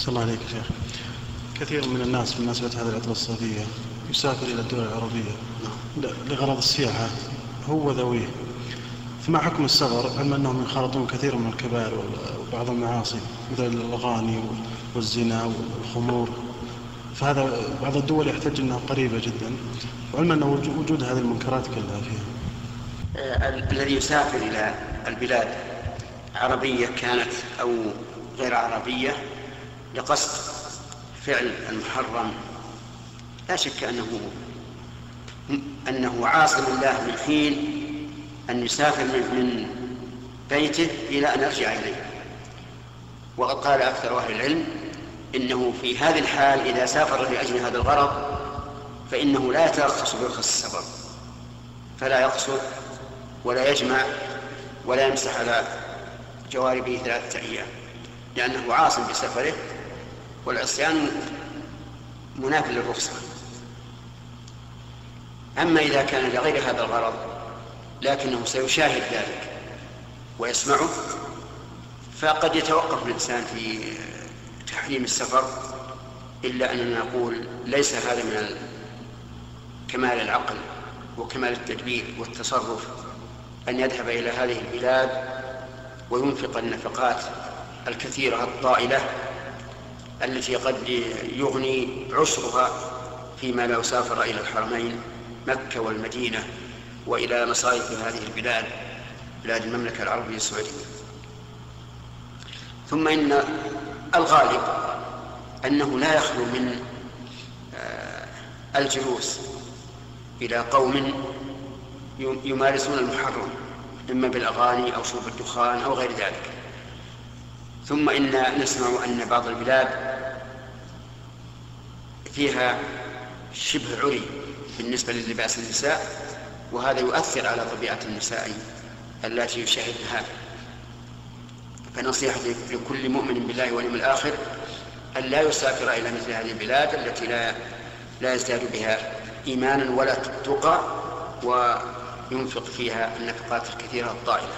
أحسن الله عليك يا شيخ. كثير من الناس في مناسبة هذه العطلة الصيفية يسافر إلى الدول العربية. لغرض السياحة. هو وذويه فما حكم الصغر علما أنهم يخالطون كثير من الكبائر وبعض المعاصي مثل الأغاني والزنا والخمور. فهذا بعض الدول يحتج أنها قريبة جدا. وعلما أن وجود هذه المنكرات كلها فيها. آه، الذي يسافر إلى البلاد عربية كانت أو غير عربية لقصد فعل المحرم. لا شك أنه أنه عاص لله من حين أن يسافر من بيته إلى أن يرجع إليه. وقد قال أكثر أهل العلم إنه في هذه الحال إذا سافر لأجل هذا الغرض فإنه لا يترخص برخص السفر فلا يقصر ولا يجمع ولا يمسح على جواربه ثلاثة أيام. لأنه عاص بسفره والعصيان منافي للرخصة. أما إذا كان لغير هذا الغرض لكنه سيشاهد ذلك ويسمعه فقد يتوقف الإنسان في تحريم السفر إلا أننا نقول ليس هذا من كمال العقل وكمال التدبير والتصرف أن يذهب إلى هذه البلاد وينفق النفقات الكثيرة الطائلة التي قد يغني عشرها فيما لو سافر إلى الحرمين مكة والمدينة وإلى مصارف هذه البلاد بلاد المملكة العربية السعودية. ثم إن الغالب أنه لا يخلو من آه، الجلوس إلى قوم يمارسون المحرم إما بالأغاني أو شرب الدخان أو غير ذلك. ثم إن نسمع أن بعض البلاد فيها شبه عري بالنسبة للباس النساء وهذا يؤثر على طبيعة النساء التي يشاهدن هذا فنصيحتي لكل مؤمن بالله واليوم الآخر أن لا يسافر إلى مثل هذه البلاد التي لا لا يزداد بها إيمانا ولا تقى وينفق فيها النفقات الكثيرة الطائلة